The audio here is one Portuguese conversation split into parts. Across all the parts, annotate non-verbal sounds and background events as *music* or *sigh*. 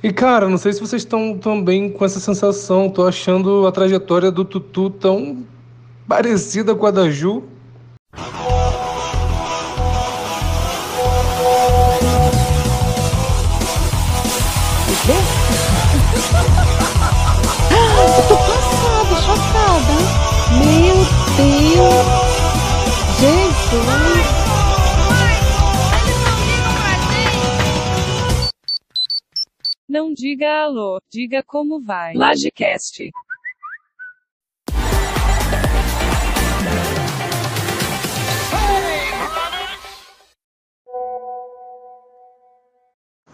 E cara, não sei se vocês estão também com essa sensação. Tô achando a trajetória do Tutu tão parecida com a da Ju. Eu *laughs* tô passada, chocada. Meu Deus. Jesus. Não diga alô, diga como vai. Lagecast.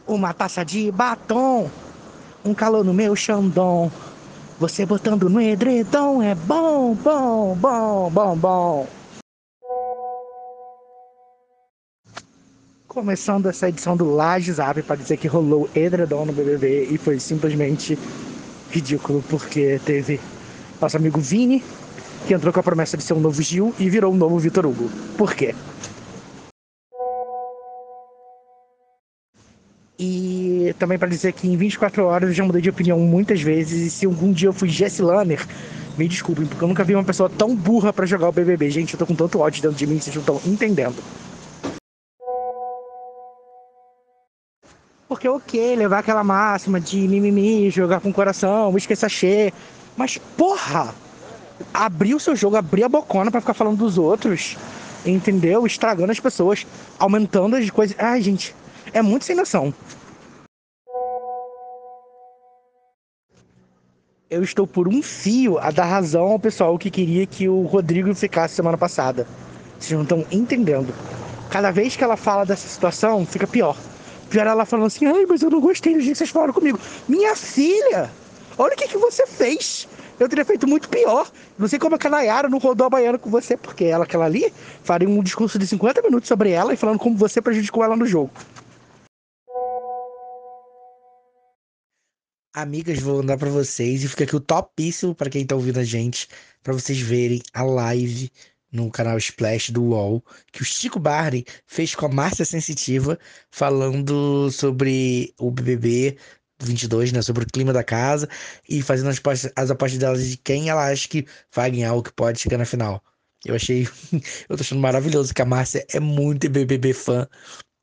Uma taça de batom, um calor no meu xandão. Você botando no edredom é bom, bom, bom, bom, bom. Começando essa edição do Laje Zap para dizer que rolou edredom no BBB e foi simplesmente ridículo porque teve nosso amigo Vini que entrou com a promessa de ser um novo Gil e virou um novo Vitor Hugo. Por quê? E também para dizer que em 24 horas eu já mudei de opinião muitas vezes. E se algum dia eu fui Jesse Lanner, me desculpem, porque eu nunca vi uma pessoa tão burra para jogar o BBB. Gente, eu tô com tanto ódio dentro de mim, vocês não estão entendendo. Porque ok, levar aquela máxima de mimimi, jogar com o coração, esquecer sachê. Mas porra! Abrir o seu jogo, abrir a bocona para ficar falando dos outros, entendeu? Estragando as pessoas, aumentando as coisas. Ai, gente, é muito sem noção. Eu estou por um fio a dar razão ao pessoal que queria que o Rodrigo ficasse semana passada. Vocês não estão entendendo. Cada vez que ela fala dessa situação, fica pior. Pior ela falando assim, ai, mas eu não gostei do jeito que vocês falaram comigo. Minha filha! Olha o que, que você fez! Eu teria feito muito pior. Não sei como a Canayara não rodou a baiana com você, porque ela, aquela ali, faria um discurso de 50 minutos sobre ela e falando como você prejudicou ela no jogo. Amigas, vou mandar pra vocês e fica aqui o topíssimo pra quem tá ouvindo a gente, pra vocês verem a live no canal Splash do UOL, que o Chico Barney fez com a Márcia Sensitiva, falando sobre o BBB 22, né, sobre o clima da casa e fazendo as, as apostas dela de quem ela acha que vai ganhar ou que pode chegar na final. Eu achei, *laughs* eu tô achando maravilhoso que a Márcia é muito BBB fã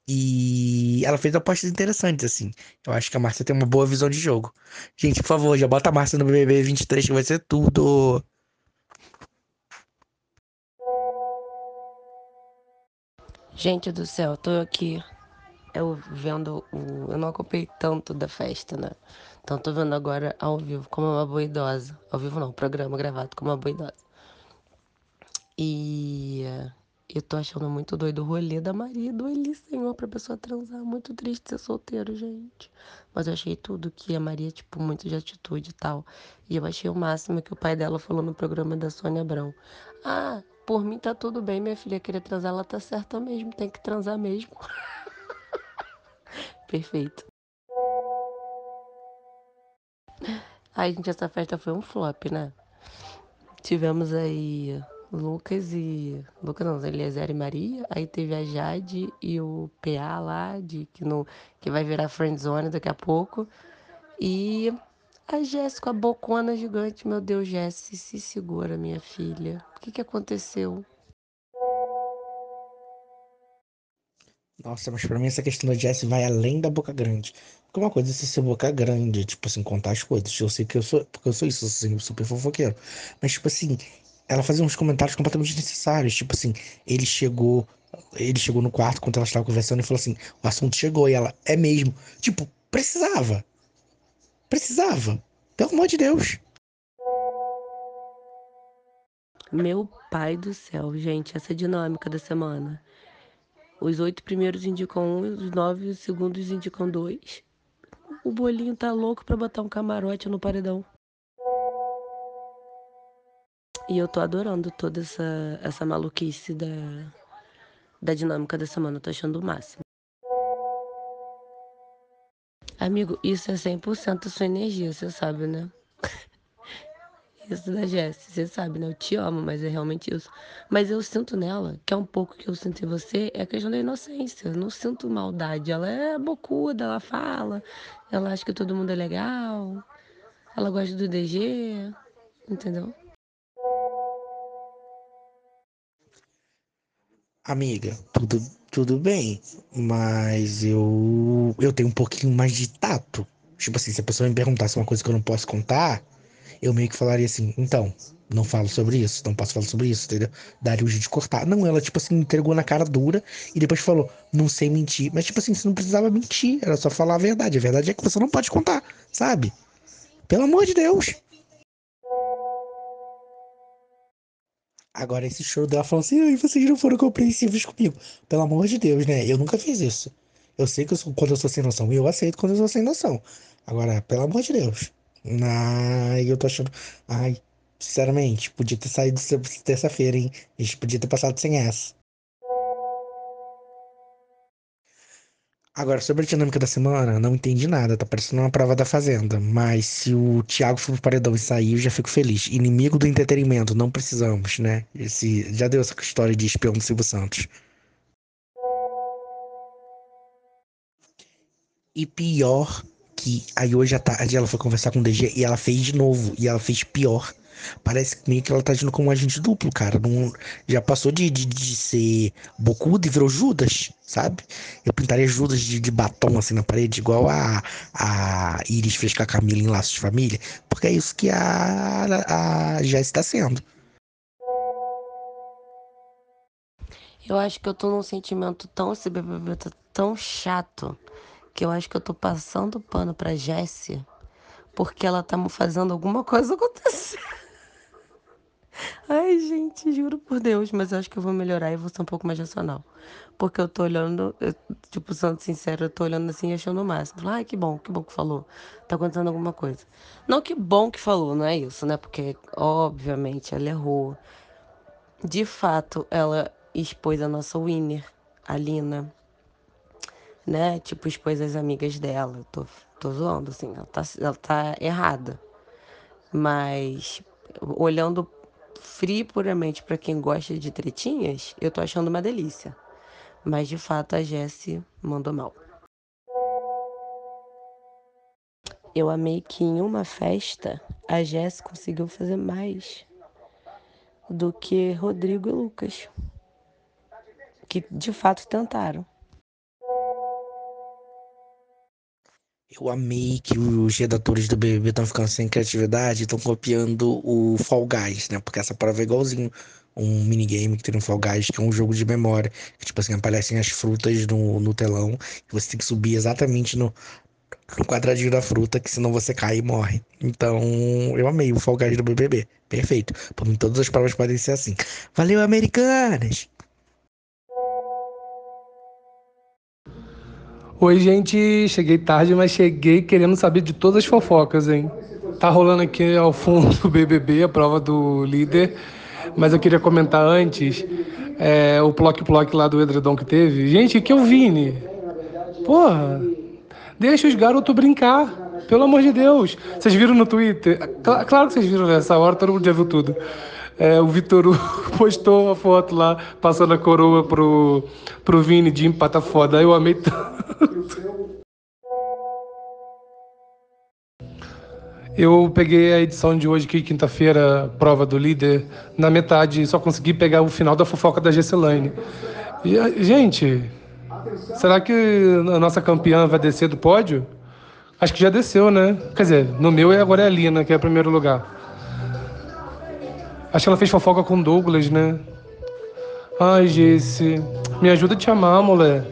e ela fez apostas interessantes, assim. Eu acho que a Márcia tem uma boa visão de jogo. Gente, por favor, já bota a Márcia no BBB 23 que vai ser tudo. Gente do céu, tô aqui eu vendo o. Eu não acompanhei tanto da festa, né? Então tô vendo agora ao vivo, como uma boa idosa. Ao vivo não, programa gravado como uma boa idosa. E eu tô achando muito doido o rolê da Maria do Eli, senhor, pra pessoa transar. Muito triste ser solteiro, gente. Mas eu achei tudo que a Maria, tipo, muito de atitude e tal. E eu achei o máximo que o pai dela falou no programa da Sônia Abrão. Ah, por mim tá tudo bem, minha filha querer transar, ela tá certa mesmo, tem que transar mesmo. *laughs* Perfeito. Ai, gente, essa festa foi um flop, né? Tivemos aí Lucas e. Lucas não, Eliezer e Maria. Aí teve a Jade e o PA lá, de, que, no, que vai virar friendzone daqui a pouco. E a Jéssica, a bocona gigante. Meu Deus, Jéssica, se segura, minha filha. O que, que aconteceu? Nossa, mas pra mim essa questão da Jessie vai além da boca grande. Porque uma coisa é você ser boca grande, tipo assim, contar as coisas. Eu sei que eu sou, porque eu sou isso, sou super fofoqueiro. Mas, tipo assim, ela fazia uns comentários completamente desnecessários. Tipo assim, ele chegou, ele chegou no quarto quando ela estava conversando e falou assim: o assunto chegou. E ela, é mesmo. Tipo, precisava. Precisava. Pelo amor de Deus. Meu pai do céu, gente, essa dinâmica da semana. Os oito primeiros indicam um, os nove segundos indicam dois. O bolinho tá louco pra botar um camarote no paredão. E eu tô adorando toda essa, essa maluquice da, da dinâmica da semana. Tô achando o máximo. Amigo, isso é 100% sua energia, você sabe, né? isso da Jessie. Você sabe, né? Eu te amo, mas é realmente isso. Mas eu sinto nela, que é um pouco que eu sinto em você, é a questão da inocência. Eu não sinto maldade. Ela é bocuda, ela fala, ela acha que todo mundo é legal, ela gosta do DG, entendeu? Amiga, tudo, tudo bem, mas eu, eu tenho um pouquinho mais de tato. Tipo assim, se a pessoa me perguntasse uma coisa que eu não posso contar, eu meio que falaria assim, então, não falo sobre isso, não posso falar sobre isso, entendeu? Daria o jeito de cortar. Não, ela, tipo assim, entregou na cara dura e depois falou, não sei mentir. Mas, tipo assim, você não precisava mentir, era só falar a verdade. A verdade é que você não pode contar, sabe? Pelo amor de Deus. Agora, esse show dela falando assim, ai, vocês não foram compreensivos comigo. Pelo amor de Deus, né? Eu nunca fiz isso. Eu sei que eu sou, quando eu sou sem noção, eu aceito quando eu sou sem noção. Agora, pelo amor de Deus. Ai, eu tô achando. Ai, sinceramente, podia ter saído terça-feira, hein? A gente podia ter passado sem essa. Agora, sobre a dinâmica da semana, não entendi nada, tá parecendo uma prova da Fazenda. Mas se o Thiago for pro paredão e sair, eu já fico feliz. Inimigo do entretenimento, não precisamos, né? Esse, já deu essa história de espião do Silvio Santos. E pior que aí hoje à tarde ela foi conversar com o DG e ela fez de novo. E ela fez pior. Parece meio que ela tá agindo como um agente duplo, cara. Não, já passou de, de, de ser bocudo e virou Judas, sabe? Eu pintaria Judas de, de batom assim na parede, igual a, a Iris fez com a Camila em Laços de Família. Porque é isso que a, a Jess está sendo. Eu acho que eu tô num sentimento tão, esse BBB tá tão chato, que eu acho que eu tô passando pano pra Jessie, porque ela tá fazendo alguma coisa acontecer. Ai, gente, juro por Deus, mas eu acho que eu vou melhorar e vou ser um pouco mais racional. Porque eu tô olhando, eu, tipo, sendo sincero, eu tô olhando assim e achando o máximo. Ai, que bom, que bom que falou. Tá acontecendo alguma coisa. Não que bom que falou, não é isso, né? Porque, obviamente, ela errou. De fato, ela expôs a nossa winner, a Lina. Né? Tipo, expôs as amigas dela. Eu tô, tô zoando, assim. Ela tá, ela tá errada. Mas, olhando frio puramente para quem gosta de tretinhas, eu tô achando uma delícia. Mas de fato a Jessie mandou mal. Eu amei que em uma festa a Jessie conseguiu fazer mais do que Rodrigo e Lucas, que de fato tentaram. Eu amei que os redatores do BBB estão ficando sem criatividade e estão copiando o Fall Guys, né? Porque essa prova é igualzinho um minigame que tem no Fall Guys, que é um jogo de memória, que tipo assim, aparecem as frutas no, no telão e você tem que subir exatamente no, no quadradinho da fruta, que senão você cai e morre. Então, eu amei o Fall Guys do BBB. Perfeito. Por mim, todas as provas podem ser assim. Valeu, americanas! Oi, gente. Cheguei tarde, mas cheguei querendo saber de todas as fofocas, hein? Tá rolando aqui ao fundo do BBB, a prova do líder. Mas eu queria comentar antes é, o Plock lá do Edredom que teve. Gente, que é o Vini? Porra, deixa os garotos brincar. Pelo amor de Deus. Vocês viram no Twitter? Claro que vocês viram nessa hora, todo mundo já viu tudo. É, o Vitor *laughs* postou uma foto lá, passando a coroa pro, pro Vini de empata foda. Eu amei tanto. Eu peguei a edição de hoje, que quinta-feira, prova do líder, na metade, só consegui pegar o final da fofoca da Gesselane. Gente, será que a nossa campeã vai descer do pódio? Acho que já desceu, né? Quer dizer, no meu agora é a Lina, que é o primeiro lugar. Acho que ela fez fofoca com Douglas, né? Ai, Jesse, me ajuda a te amar, mulher.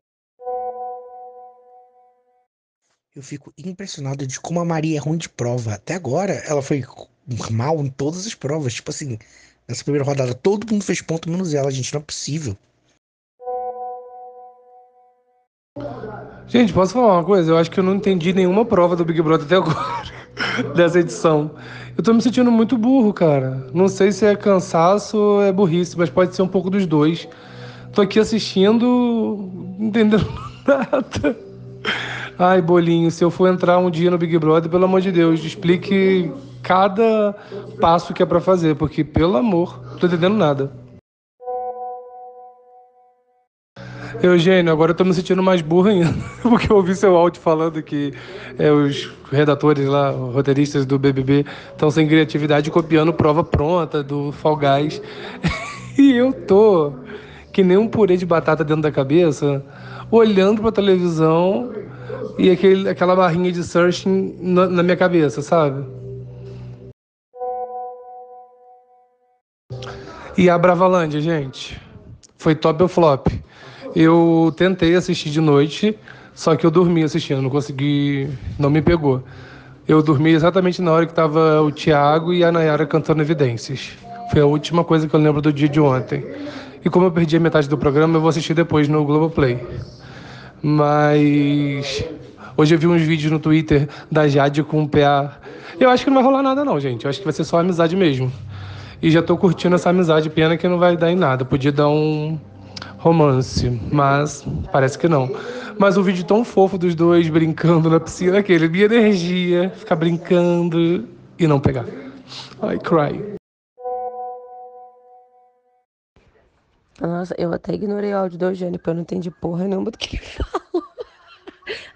Eu fico impressionado de como a Maria é ruim de prova. Até agora, ela foi mal em todas as provas. Tipo assim, nessa primeira rodada, todo mundo fez ponto menos ela, gente. Não é possível. Gente, posso falar uma coisa? Eu acho que eu não entendi nenhuma prova do Big Brother até agora, *laughs* dessa edição. Eu tô me sentindo muito burro, cara. Não sei se é cansaço ou é burrice, mas pode ser um pouco dos dois. Tô aqui assistindo, entendendo *laughs* nada. Ai, Bolinho, se eu for entrar um dia no Big Brother, pelo amor de Deus, explique cada passo que é pra fazer, porque, pelo amor, não tô entendendo nada. Eugênio, agora eu tô me sentindo mais burro ainda, *laughs* porque eu ouvi seu áudio falando que é, os redatores lá, roteiristas do BBB, estão sem criatividade copiando prova pronta do Fall Guys. *laughs* E eu tô que nem um purê de batata dentro da cabeça, olhando pra televisão e aquele, aquela barrinha de searching na, na minha cabeça, sabe? E a Bravalândia, gente, foi top ou flop? Eu tentei assistir de noite, só que eu dormi assistindo, não consegui, não me pegou. Eu dormi exatamente na hora que tava o Thiago e a Nayara cantando Evidências. Foi a última coisa que eu lembro do dia de ontem. E como eu perdi a metade do programa, eu vou assistir depois no Globoplay. Mas hoje eu vi uns vídeos no Twitter da Jade com o PA. Eu acho que não vai rolar nada não, gente. Eu acho que vai ser só amizade mesmo. E já tô curtindo essa amizade, pena que não vai dar em nada. Podia dar um romance, mas parece que não. Mas um vídeo tão fofo dos dois brincando na piscina, aquele, minha energia, ficar brincando e não pegar. Ai, cry. Nossa, eu até ignorei o áudio do Eugênio, porque eu não entendi porra nenhuma do que ele *laughs* falou.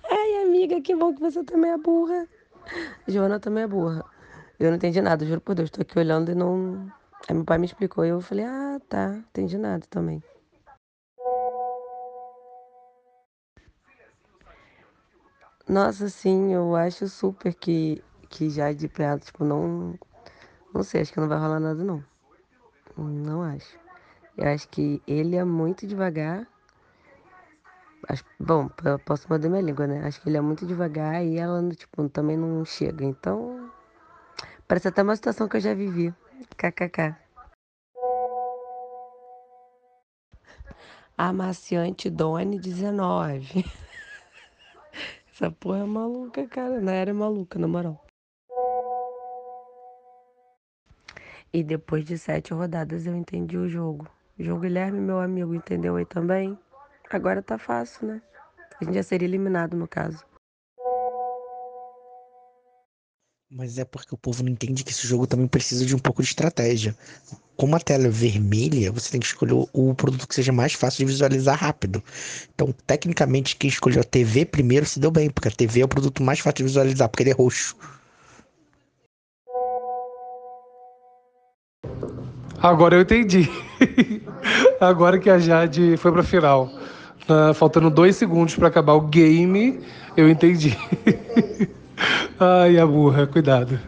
Ai, amiga, que bom que você também é burra. Joana também é burra. Eu não entendi nada, juro por Deus. Tô aqui olhando e não. Aí meu pai me explicou e eu falei, ah, tá, entendi nada também. Nossa, sim, eu acho super que, que Jade pra ela, tipo, não. Não sei, acho que não vai rolar nada, não. Não acho. Eu acho que ele é muito devagar. Acho, bom, eu posso mandar minha língua, né? Acho que ele é muito devagar e ela, tipo, também não chega. Então, parece até uma situação que eu já vivi. KKK. Amaciante Doni 19. Essa porra é maluca, cara. Não era maluca, na moral. E depois de sete rodadas eu entendi o jogo. João Guilherme, meu amigo, entendeu aí também? Agora tá fácil, né? A gente já seria eliminado no caso. Mas é porque o povo não entende que esse jogo também precisa de um pouco de estratégia. Como a tela é vermelha, você tem que escolher o produto que seja mais fácil de visualizar rápido. Então, tecnicamente, quem escolheu a TV primeiro se deu bem, porque a TV é o produto mais fácil de visualizar, porque ele é roxo. Agora eu entendi. *laughs* Agora que a Jade foi pra final. Uh, faltando dois segundos para acabar o game, eu entendi. *laughs* Ai, a burra, cuidado.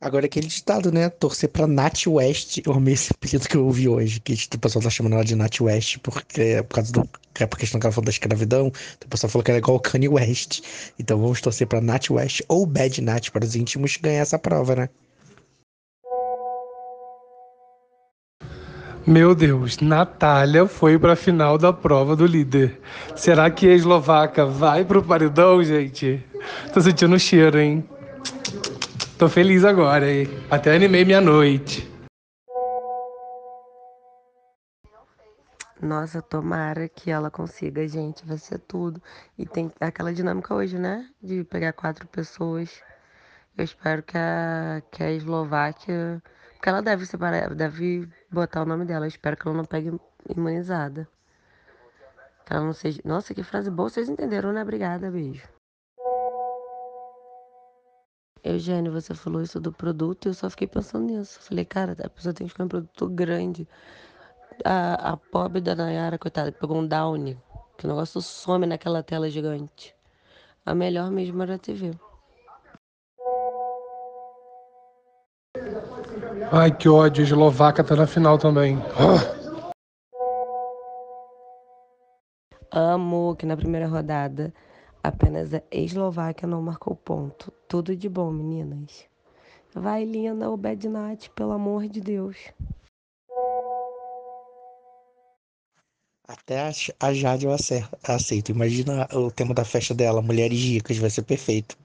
Agora aquele ditado, né? Torcer pra Nat West. Eu amei esse apelido que eu ouvi hoje. Que o pessoal tá chamando ela de Nat West porque é por causa do. É por questão que ela falou da escravidão. Então o pessoal falou que ela é igual o Kanye West. Então vamos torcer pra Nat West ou Bad Nat para os íntimos ganhar essa prova, né? Meu Deus, Natália foi para a final da prova do líder. Será que a eslovaca vai pro paredão, gente? Tô sentindo o cheiro, hein? Tô feliz agora, hein? Até animei minha noite. Nossa, tomara que ela consiga, gente. Vai ser tudo. E tem aquela dinâmica hoje, né? De pegar quatro pessoas. Eu espero que a, que a Eslováquia porque ela deve separar, deve botar o nome dela. Eu espero que ela não pegue imunizada. Que ela não seja. Nossa, que frase boa, vocês entenderam, né? Obrigada, beijo. Eugênio, você falou isso do produto e eu só fiquei pensando nisso. Falei, cara, a pessoa tem que escolher um produto grande. A, a pobre da Nayara, coitada, pegou um Downy, que o negócio some naquela tela gigante. A melhor mesmo era a TV. Ai, que ódio. A Eslovaca tá na final também. Amo que na primeira rodada apenas a Eslováquia não marcou ponto. Tudo de bom, meninas. Vai, linda, o Bad Night, pelo amor de Deus. Até a Jade eu aceito. Imagina o tema da festa dela, Mulheres Ricas, vai ser perfeito.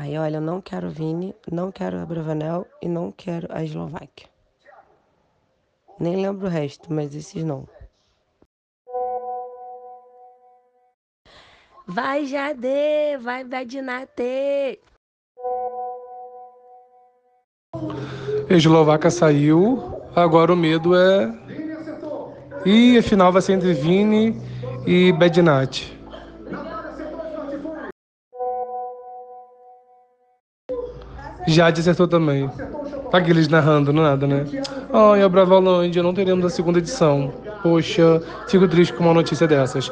Aí, olha, eu não quero Vini, não quero a Bravanel e não quero a Eslováquia. Nem lembro o resto, mas esses não. Vai, Jade! Vai, Badinate! Eslovaca saiu, agora o medo é. E a final vai ser entre Vini e Bednat. Jade acertou também. Aqueles narrando, nada, né? Ai, a Bravolândia, não teremos a segunda edição. Poxa, fico triste com uma notícia dessas.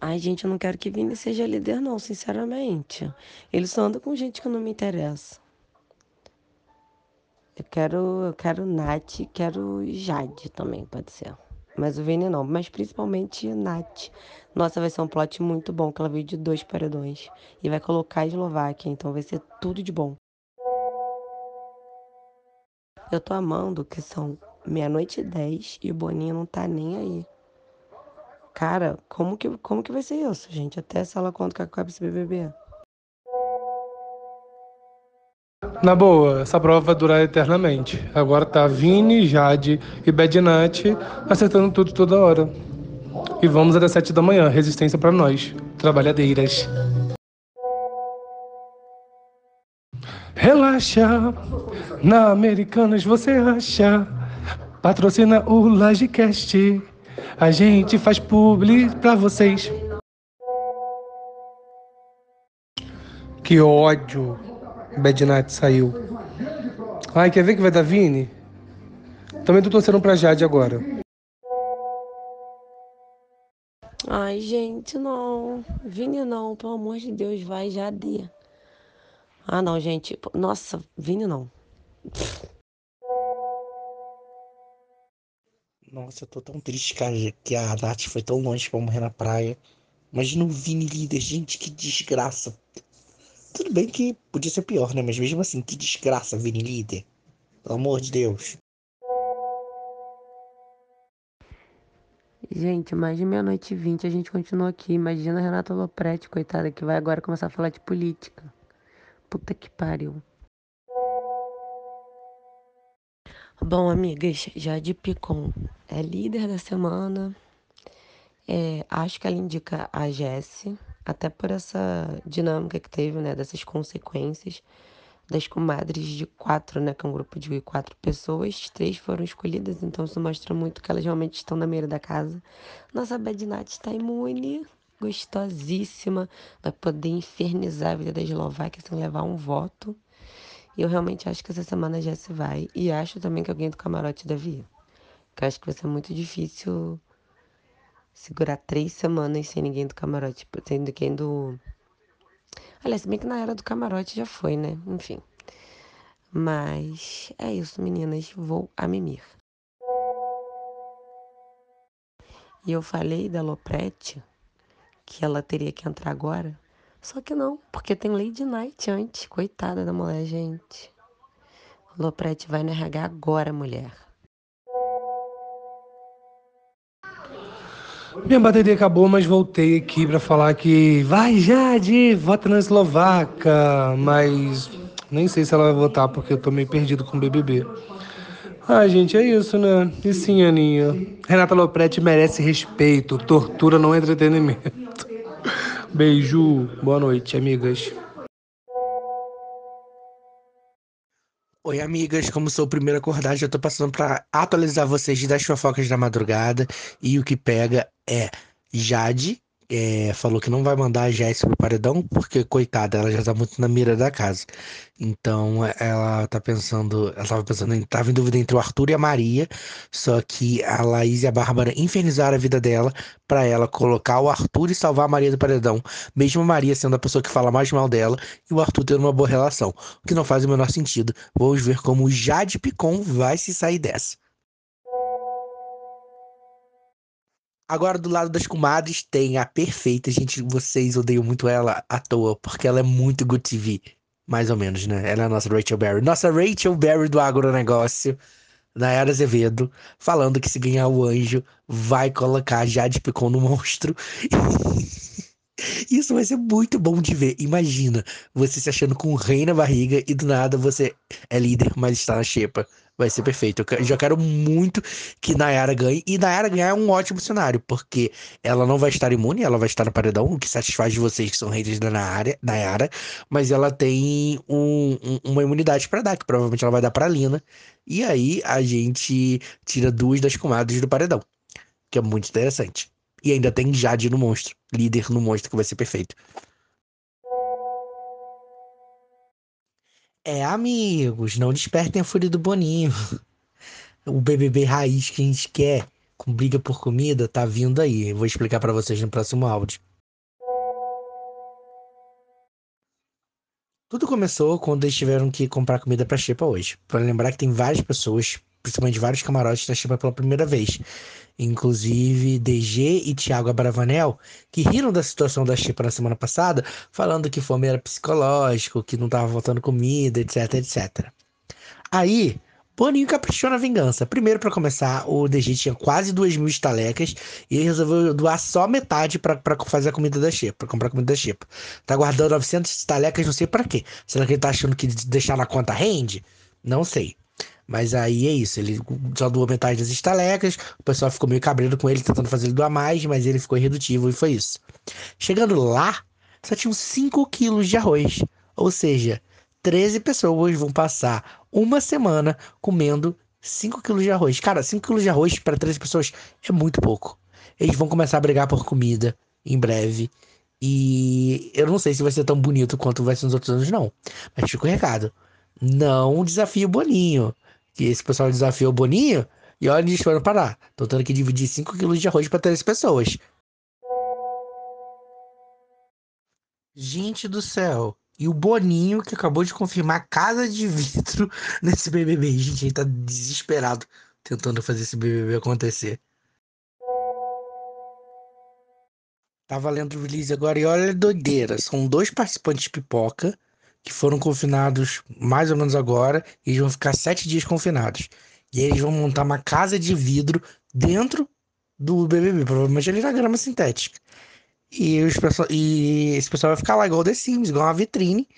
Ai, gente, eu não quero que Vini seja líder, não, sinceramente. Ele só anda com gente que não me interessa. Eu quero, eu quero Nath, quero Jade também, pode ser. Mas o Vini não, mas principalmente Nath. Nossa, vai ser um plot muito bom, que ela veio de dois paredões. E vai colocar a Eslováquia, então vai ser tudo de bom. Eu tô amando que são meia-noite e dez e o Boninho não tá nem aí. Cara, como que, como que vai ser isso, gente? Até se ela conta que acaba esse BBB. Na boa, essa prova vai durar eternamente. Agora tá Vini, Jade e Bednat acertando tudo toda hora. E vamos até sete da manhã. Resistência para nós, trabalhadeiras. Relaxa, na Americanas você acha. Patrocina o Lagecast. A gente faz publi pra vocês. Que ódio. Bad Night saiu. Ai, quer ver que vai dar Vini? Também tô torcendo pra Jade agora. Ai, gente, não. Vini não, pelo amor de Deus, vai, já dê. Ah, não, gente. Nossa, Vini não. Nossa, eu tô tão triste, cara, que a Nath foi tão longe pra morrer na praia. Imagina o Vini líder, gente, que desgraça. Tudo bem que podia ser pior, né? Mas mesmo assim, que desgraça, Vini líder. Pelo amor de Deus. Gente, mais de meia-noite e vinte a gente continua aqui. Imagina a Renata Lopretti, coitada, que vai agora começar a falar de política. Puta que pariu. Bom, amigas, Jade Picon é líder da semana. É, acho que ela indica a Jessie, até por essa dinâmica que teve, né, dessas consequências das comadres de quatro, né, que é um grupo de quatro pessoas, três foram escolhidas, então isso mostra muito que elas realmente estão na meira da casa. Nossa Bednat está imune, gostosíssima, vai poder infernizar a vida da Eslováquia sem levar um voto. E eu realmente acho que essa semana já se vai. E acho também que alguém do camarote deve ir. Que eu acho que vai ser muito difícil segurar três semanas sem ninguém do camarote. Tipo, sem ninguém do. Aliás, bem que na era do camarote já foi, né? Enfim. Mas é isso, meninas. Vou a mimir. E eu falei da Loprete que ela teria que entrar agora. Só que não, porque tem Lady Night antes. Coitada da mulher, gente. Loprete vai no RH agora, mulher. Minha bateria acabou, mas voltei aqui para falar que vai Jade, vota na Eslovaca, mas nem sei se ela vai votar porque eu tô meio perdido com o BBB. Ah, gente, é isso, né? E sim, Aninha. Renata Lopretti merece respeito. Tortura não é entretenimento. Beijo. Boa noite, amigas. Oi, amigas, como sou o primeiro a acordar, já tô passando pra atualizar vocês das fofocas da madrugada. E o que pega é Jade, é, falou que não vai mandar a Jéssica pro paredão, porque, coitada, ela já tá muito na mira da casa. Então, ela tá pensando, ela tava pensando, em, tava em dúvida entre o Arthur e a Maria, só que a Laís e a Bárbara infernizaram a vida dela pra ela colocar o Arthur e salvar a Maria do paredão, mesmo a Maria sendo a pessoa que fala mais mal dela e o Arthur tendo uma boa relação, o que não faz o menor sentido. Vamos ver como o Jade Picon vai se sair dessa. Agora, do lado das comadres, tem a perfeita. Gente, vocês odeiam muito ela à toa, porque ela é muito good TV. Mais ou menos, né? Ela é a nossa Rachel Berry. Nossa Rachel Berry do agronegócio, Nayara Azevedo, falando que se ganhar o anjo, vai colocar Jade Picon no monstro. *laughs* Isso vai ser muito bom de ver. Imagina você se achando com um rei na barriga e do nada você é líder, mas está na xepa. Vai ser perfeito. Eu já quero muito que Nayara ganhe. E Nayara ganhar é um ótimo cenário, porque ela não vai estar imune, ela vai estar no paredão, o que satisfaz vocês que são haters da Nayara, mas ela tem um, um, uma imunidade para dar, que provavelmente ela vai dar pra Lina. E aí a gente tira duas das comadres do paredão, que é muito interessante. E ainda tem Jade no monstro, líder no monstro, que vai ser perfeito. É, amigos, não despertem a fúria do Boninho. O BBB raiz que a gente quer, com briga por comida, tá vindo aí. Eu vou explicar para vocês no próximo áudio. Tudo começou quando eles tiveram que comprar comida pra Xepa hoje. Para lembrar que tem várias pessoas, principalmente vários camarotes da Xepa pela primeira vez. Inclusive DG e Thiago Abravanel, que riram da situação da Xepa na semana passada, falando que fome era psicológico, que não tava faltando comida, etc, etc. Aí, Boninho caprichou na vingança. Primeiro, para começar, o DG tinha quase duas mil estalecas e ele resolveu doar só metade para fazer a comida da Xepa, pra comprar a comida da Xepa. Tá guardando 900 estalecas, não sei para quê. Será que ele tá achando que deixar na conta rende? Não sei. Mas aí é isso, ele só doou metade das estalecas, o pessoal ficou meio cabreiro com ele, tentando fazer ele doar mais, mas ele ficou irredutível e foi isso. Chegando lá, só tinham 5 quilos de arroz. Ou seja, 13 pessoas vão passar uma semana comendo 5 quilos de arroz. Cara, 5 quilos de arroz para 13 pessoas é muito pouco. Eles vão começar a brigar por comida em breve. E eu não sei se vai ser tão bonito quanto vai ser nos outros anos, não. Mas fica o recado. Não desafie o Boninho que esse pessoal desafiou o Boninho e olha eles foram parar. Tô tendo que dividir 5 quilos de arroz para três pessoas. Gente do céu. E o Boninho, que acabou de confirmar casa de vidro *laughs* nesse BBB. Gente, ele tá desesperado tentando fazer esse BBB acontecer. Tá valendo o release agora e olha a doideira. São dois participantes pipoca que foram confinados mais ou menos agora, e eles vão ficar sete dias confinados. E eles vão montar uma casa de vidro dentro do BBB, provavelmente ali na grama sintética. E, os, e esse pessoal vai ficar lá igual The Sims, igual uma vitrine.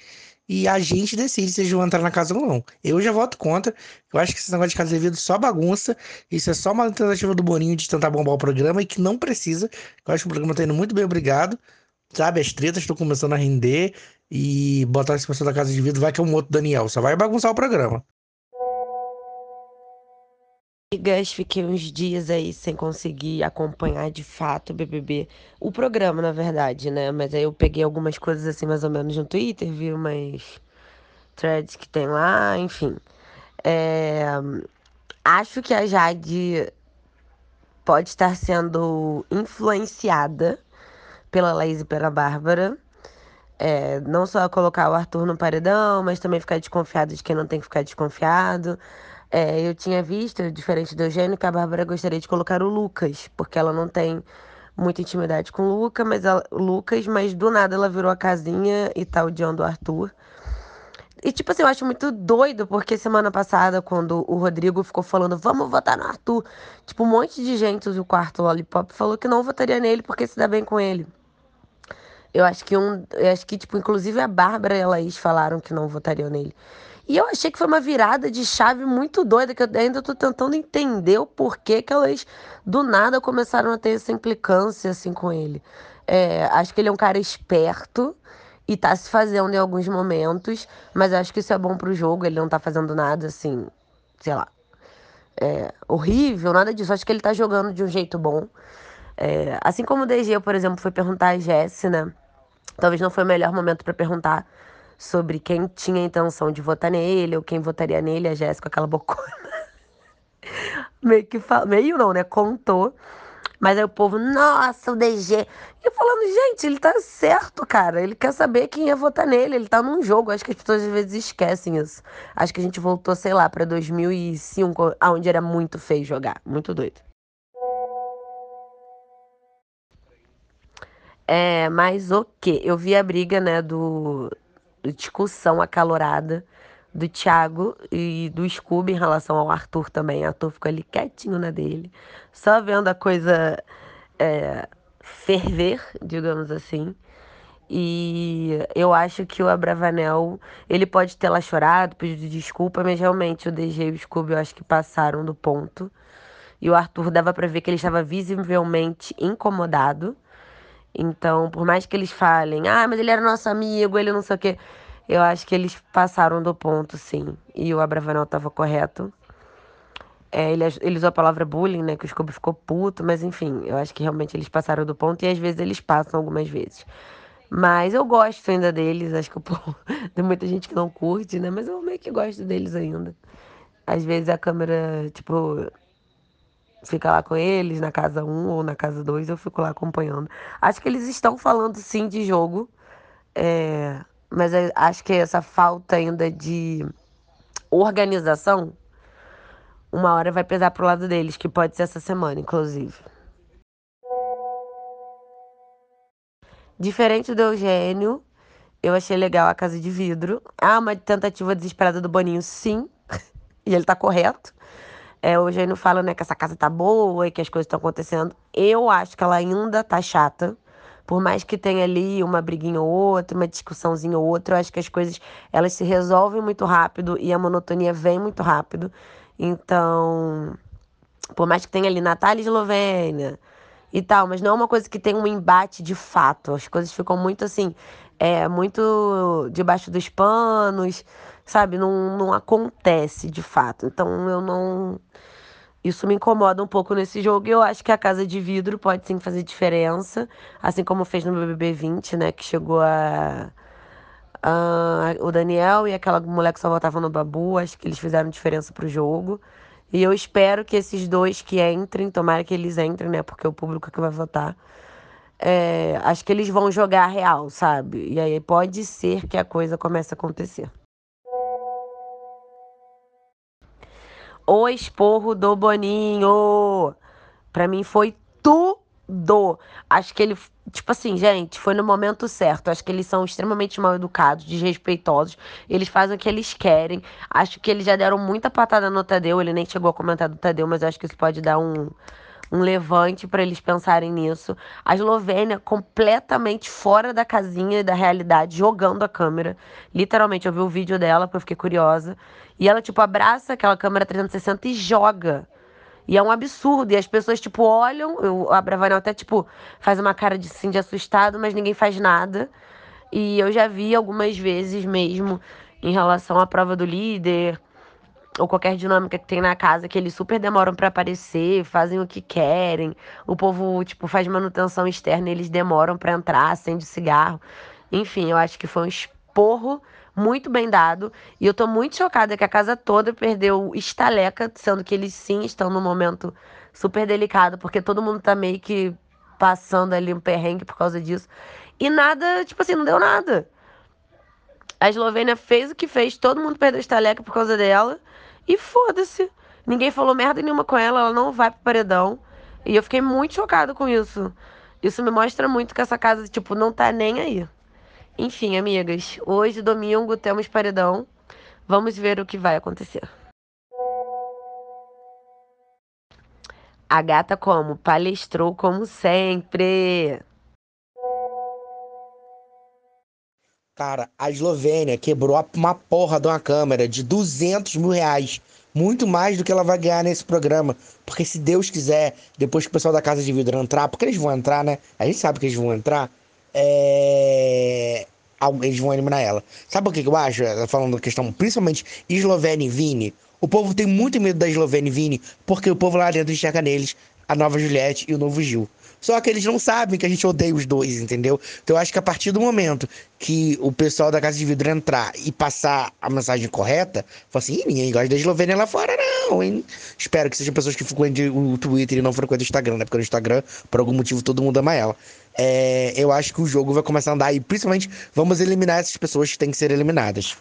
E a gente decide se eles vão entrar na casa ou não. Eu já voto contra. Eu acho que esse negócio de casa de vidro é só bagunça. Isso é só uma tentativa do Boninho de tentar bombar o programa e que não precisa. Eu acho que o programa tá indo muito bem, obrigado. Sabe, as tretas estão começando a render e botar esse pessoa da casa de vidro, vai que é um outro Daniel, só vai bagunçar o programa. Amigas, fiquei uns dias aí sem conseguir acompanhar de fato o BBB. O programa, na verdade, né? Mas aí eu peguei algumas coisas assim, mais ou menos no Twitter, vi umas threads que tem lá, enfim. É... Acho que a Jade pode estar sendo influenciada pela Laís e pela Bárbara. É, não só colocar o Arthur no paredão, mas também ficar desconfiado de quem não tem que ficar desconfiado. É, eu tinha visto, diferente do Eugênio, que a Bárbara gostaria de colocar o Lucas, porque ela não tem muita intimidade com o Luca, mas ela, Lucas, mas do nada ela virou a casinha e tá odiando o Arthur. E, tipo assim, eu acho muito doido, porque semana passada, quando o Rodrigo ficou falando, vamos votar no Arthur, tipo, um monte de gente do quarto Lollipop falou que não votaria nele porque se dá bem com ele. Eu acho que um. Eu acho que, tipo, inclusive a Bárbara e a Laís falaram que não votariam nele. E eu achei que foi uma virada de chave muito doida, que eu ainda tô tentando entender o porquê que elas do nada começaram a ter essa implicância assim com ele. É, acho que ele é um cara esperto e tá se fazendo em alguns momentos, mas acho que isso é bom pro jogo, ele não tá fazendo nada assim, sei lá, é, horrível, nada disso. Acho que ele tá jogando de um jeito bom. É, assim como o DG, por exemplo, foi perguntar a Jessie, né? Talvez não foi o melhor momento para perguntar sobre quem tinha a intenção de votar nele ou quem votaria nele, a Jéssica aquela bocona. *laughs* meio que fala, meio não, né? Contou. Mas aí o povo, nossa, o DG. E eu falando, gente, ele tá certo, cara. Ele quer saber quem ia votar nele. Ele tá num jogo. Acho que as pessoas às vezes esquecem isso. Acho que a gente voltou, sei lá, pra 2005, onde era muito feio jogar. Muito doido. É, mas o quê? Eu vi a briga, né, do, discussão acalorada do Thiago e do Scooby em relação ao Arthur também. O Arthur ficou ali quietinho na dele, só vendo a coisa é, ferver, digamos assim. E eu acho que o Abravanel, ele pode ter lá chorado, pedido desculpa, mas realmente o DG e o Scooby eu acho que passaram do ponto. E o Arthur dava pra ver que ele estava visivelmente incomodado. Então, por mais que eles falem, ah, mas ele era nosso amigo, ele não sei o quê. Eu acho que eles passaram do ponto, sim. E o Abravanel estava correto. É, ele, ele usou a palavra bullying, né? Que o Scooby ficou puto, mas enfim, eu acho que realmente eles passaram do ponto e às vezes eles passam algumas vezes. Mas eu gosto ainda deles, acho que *laughs* pô, tem muita gente que não curte, né? Mas eu meio que gosto deles ainda. Às vezes a câmera, tipo, fica lá com eles na casa 1 ou na casa 2, eu fico lá acompanhando. Acho que eles estão falando sim de jogo, é, mas acho que essa falta ainda de organização, uma hora vai pesar pro lado deles, que pode ser essa semana, inclusive. Diferente do Eugênio, eu achei legal a casa de vidro. Ah, uma tentativa desesperada do Boninho, sim. *laughs* e ele tá correto. É, o Eugênio fala, né, que essa casa tá boa e que as coisas estão acontecendo. Eu acho que ela ainda tá chata. Por mais que tenha ali uma briguinha ou outra, uma discussãozinha ou outra, eu acho que as coisas elas se resolvem muito rápido e a monotonia vem muito rápido. Então, por mais que tenha ali Natália Eslovênia, e tal, mas não é uma coisa que tem um embate de fato. As coisas ficam muito assim, é muito debaixo dos panos, sabe? Não, não acontece de fato. Então eu não. Isso me incomoda um pouco nesse jogo e eu acho que a casa de vidro pode sim fazer diferença, assim como fez no BBB 20, né? Que chegou a. a o Daniel e aquela mulher que só votava no Babu, acho que eles fizeram diferença pro jogo. E eu espero que esses dois que entrem, tomara que eles entrem, né? Porque é o público que vai votar. É, acho que eles vão jogar real, sabe? E aí pode ser que a coisa comece a acontecer. O esporro do Boninho. Pra mim foi tudo. Acho que ele Tipo assim, gente, foi no momento certo. Acho que eles são extremamente mal educados, desrespeitosos. Eles fazem o que eles querem. Acho que eles já deram muita patada no Tadeu. Ele nem chegou a comentar do Tadeu, mas acho que isso pode dar um, um levante para eles pensarem nisso. A Eslovênia completamente fora da casinha e da realidade, jogando a câmera. Literalmente, eu vi o vídeo dela porque eu fiquei curiosa. E ela, tipo, abraça aquela câmera 360 e joga. E é um absurdo. E as pessoas, tipo, olham. Eu, a Bravanel até, tipo, faz uma cara de, assim, de assustado, mas ninguém faz nada. E eu já vi algumas vezes mesmo em relação à prova do líder ou qualquer dinâmica que tem na casa que eles super demoram para aparecer, fazem o que querem. O povo, tipo, faz manutenção externa e eles demoram para entrar, acende cigarro. Enfim, eu acho que foi um esporro muito bem dado. E eu tô muito chocada que a casa toda perdeu estaleca, sendo que eles sim estão num momento super delicado, porque todo mundo tá meio que passando ali um perrengue por causa disso. E nada, tipo assim, não deu nada. A Eslovênia fez o que fez, todo mundo perdeu estaleca por causa dela. E foda-se. Ninguém falou merda nenhuma com ela, ela não vai pro paredão. E eu fiquei muito chocada com isso. Isso me mostra muito que essa casa, tipo, não tá nem aí. Enfim, amigas, hoje, domingo, temos paredão. Vamos ver o que vai acontecer. A gata como? Palestrou como sempre. Cara, a Eslovênia quebrou uma porra de uma câmera de 200 mil reais. Muito mais do que ela vai ganhar nesse programa. Porque se Deus quiser, depois que o pessoal da Casa de Vidro entrar, porque eles vão entrar, né? A gente sabe que eles vão entrar é... eles vão eliminar ela. Sabe o que eu acho? Falando da questão, principalmente Eslovênia e Vini. O povo tem muito medo da Eslovênia e Vini, porque o povo lá dentro enxerga neles a nova Juliette e o novo Gil. Só que eles não sabem que a gente odeia os dois, entendeu? Então eu acho que a partir do momento que o pessoal da Casa de Vidro entrar e passar a mensagem correta, fala assim, ninguém gosta da Eslovênia lá fora, não, hein? Espero que sejam pessoas que frequentem o Twitter e não frequentem o Instagram, né? Porque no Instagram, por algum motivo, todo mundo ama ela. É, eu acho que o jogo vai começar a andar e principalmente vamos eliminar essas pessoas que têm que ser eliminadas.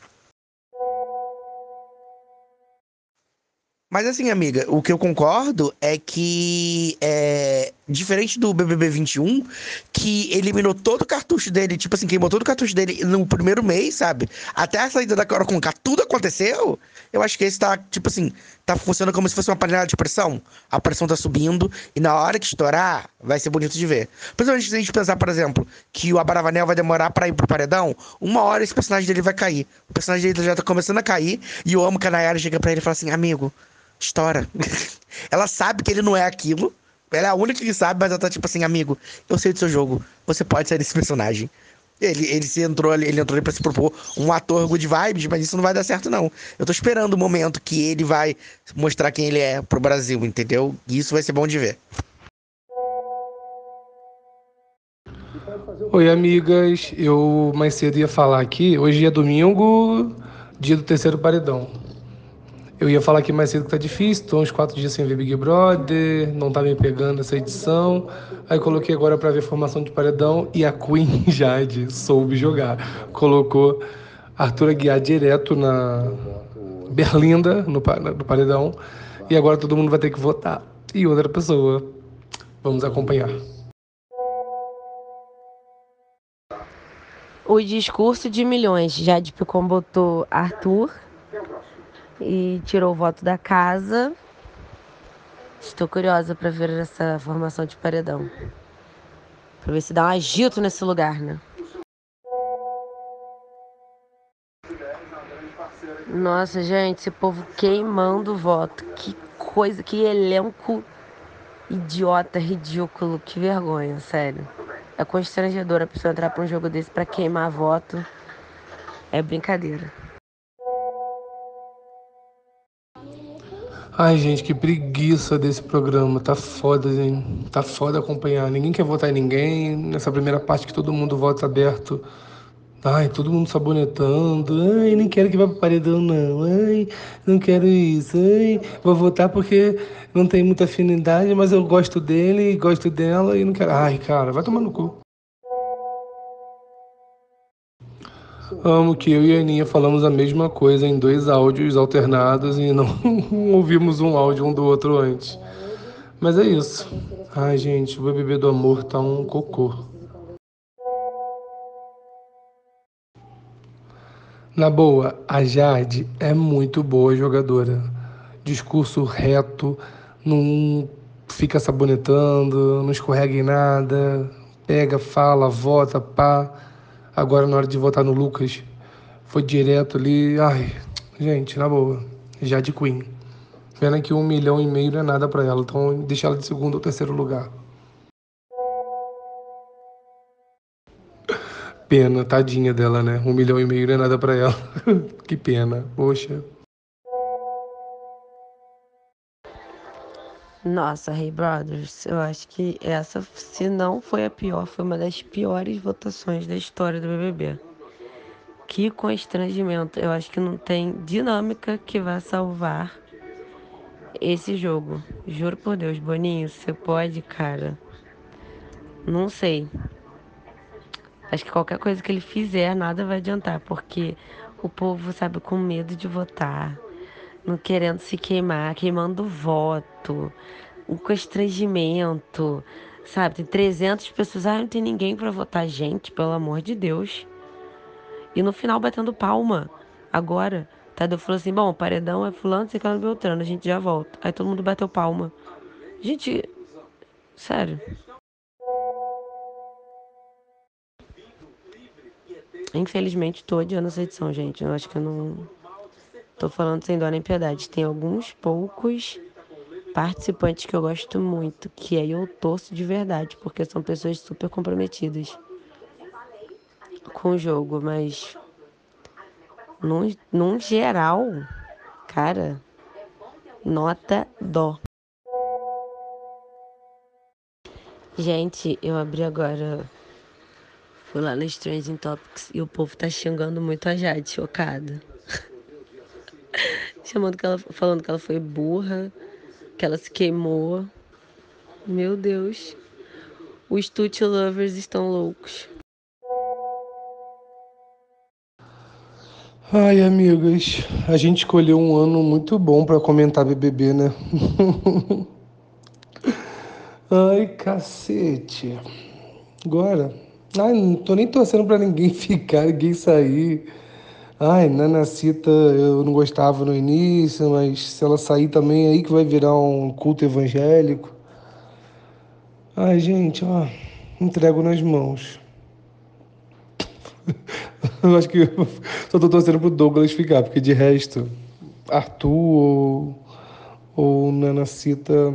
Mas assim, amiga, o que eu concordo é que é, Diferente do BBB 21, que eliminou todo o cartucho dele, tipo assim, queimou todo o cartucho dele no primeiro mês, sabe? Até a saída da Carol Conká, tudo aconteceu. Eu acho que esse tá, tipo assim, tá funcionando como se fosse uma panela de pressão. A pressão tá subindo e na hora que estourar, vai ser bonito de ver. Principalmente se a gente pensar, por exemplo, que o Abaravanel vai demorar pra ir pro paredão, uma hora esse personagem dele vai cair. O personagem dele já tá começando a cair e eu amo que a Nayara chega pra ele e fala assim, amigo, estoura. *laughs* ela sabe que ele não é aquilo. Ela é a única que sabe, mas ela tá tipo assim, amigo, eu sei do seu jogo. Você pode sair desse personagem. Ele, ele se entrou ali, ele entrou ali pra se propor um ator good vibes, mas isso não vai dar certo, não. Eu tô esperando o momento que ele vai mostrar quem ele é pro Brasil, entendeu? E isso vai ser bom de ver. Oi, amigas. Eu mais cedo ia falar aqui. Hoje é domingo, dia do terceiro paredão. Eu ia falar aqui mais cedo que tá difícil, tô uns quatro dias sem ver Big Brother, não tá me pegando essa edição. Aí coloquei agora para ver formação de paredão e a Queen *laughs* Jade soube jogar. Colocou Arthur Aguiar direto na Berlinda, no, no paredão. E agora todo mundo vai ter que votar. E outra pessoa. Vamos acompanhar. O discurso de milhões. Jade Picon botou Arthur e tirou o voto da casa. Estou curiosa para ver essa formação de paredão. Para ver se dá um agito nesse lugar, né? Nossa, gente, esse povo queimando voto. Que coisa, que elenco idiota, ridículo, que vergonha, sério. É constrangedor a pessoa entrar para um jogo desse para queimar voto. É brincadeira. Ai, gente, que preguiça desse programa. Tá foda, gente. Tá foda acompanhar. Ninguém quer votar em ninguém. Nessa primeira parte que todo mundo vota aberto. Ai, todo mundo sabonetando. Ai, nem quero que vá pro paredão, não. Ai, não quero isso. Ai, vou votar porque não tem muita afinidade, mas eu gosto dele, gosto dela e não quero. Ai, cara, vai tomar no cu. Amo que eu e a Aninha falamos a mesma coisa em dois áudios alternados e não *laughs* ouvimos um áudio um do outro antes. Mas é isso. Ai, gente, o BBB do amor tá um cocô. Na boa, a Jade é muito boa jogadora. Discurso reto, não fica sabonetando, não escorrega em nada, pega, fala, vota, pá. Agora, na hora de votar no Lucas, foi direto ali. Ai, gente, na boa. Já de Queen. Pena que um milhão e meio não é nada para ela, então deixa ela de segundo ou terceiro lugar. Pena, tadinha dela, né? Um milhão e meio não é nada para ela. *laughs* que pena, poxa. Nossa, Hey Brothers, eu acho que essa, se não foi a pior, foi uma das piores votações da história do BBB. Que constrangimento. Eu acho que não tem dinâmica que vá salvar esse jogo. Juro por Deus, Boninho, você pode, cara. Não sei. Acho que qualquer coisa que ele fizer, nada vai adiantar, porque o povo, sabe, com medo de votar não querendo se queimar, queimando voto, um constrangimento, sabe? Tem 300 pessoas, ah, não tem ninguém para votar, gente, pelo amor de Deus. E no final batendo palma. Agora, Tadeu falou assim: bom, paredão é fulano, você quer Beltrano, a gente já volta. Aí todo mundo bateu palma. Gente, sério. Infelizmente, tô odiando essa edição, gente. Eu acho que eu não Tô falando sem dó nem piedade. Tem alguns poucos participantes que eu gosto muito, que aí eu torço de verdade, porque são pessoas super comprometidas com o jogo, mas num, num geral, cara, nota dó. Gente, eu abri agora. Fui lá no Strange Topics e o povo tá xingando muito a Jade, chocada. Chamando que ela, falando que ela foi burra, que ela se queimou. Meu Deus. Os Tutti Lovers estão loucos. Ai, amigas, a gente escolheu um ano muito bom para comentar BBB, né? *laughs* Ai, cacete. Agora. Ai, não tô nem torcendo pra ninguém *laughs* ficar, ninguém sair. Ai, Nanacita eu não gostava no início, mas se ela sair também, aí que vai virar um culto evangélico. Ai, gente, ó, entrego nas mãos. *laughs* eu acho que só tô torcendo pro Douglas ficar, porque de resto, Arthur ou, ou Nanacita,